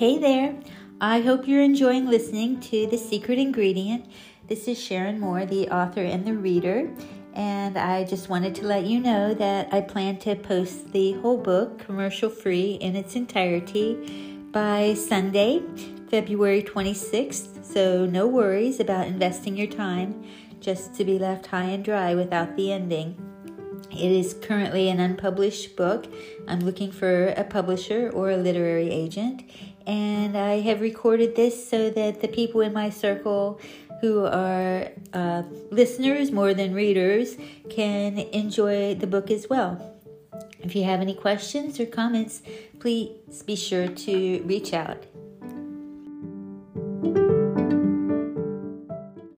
Hey there. I hope you're enjoying listening to The Secret Ingredient. This is Sharon Moore, the author and the reader, and I just wanted to let you know that I plan to post the whole book commercial free in its entirety by Sunday, February 26th. So, no worries about investing your time just to be left high and dry without the ending. It is currently an unpublished book. I'm looking for a publisher or a literary agent, and I have recorded this so that the people in my circle who are uh, listeners more than readers can enjoy the book as well. If you have any questions or comments, please be sure to reach out.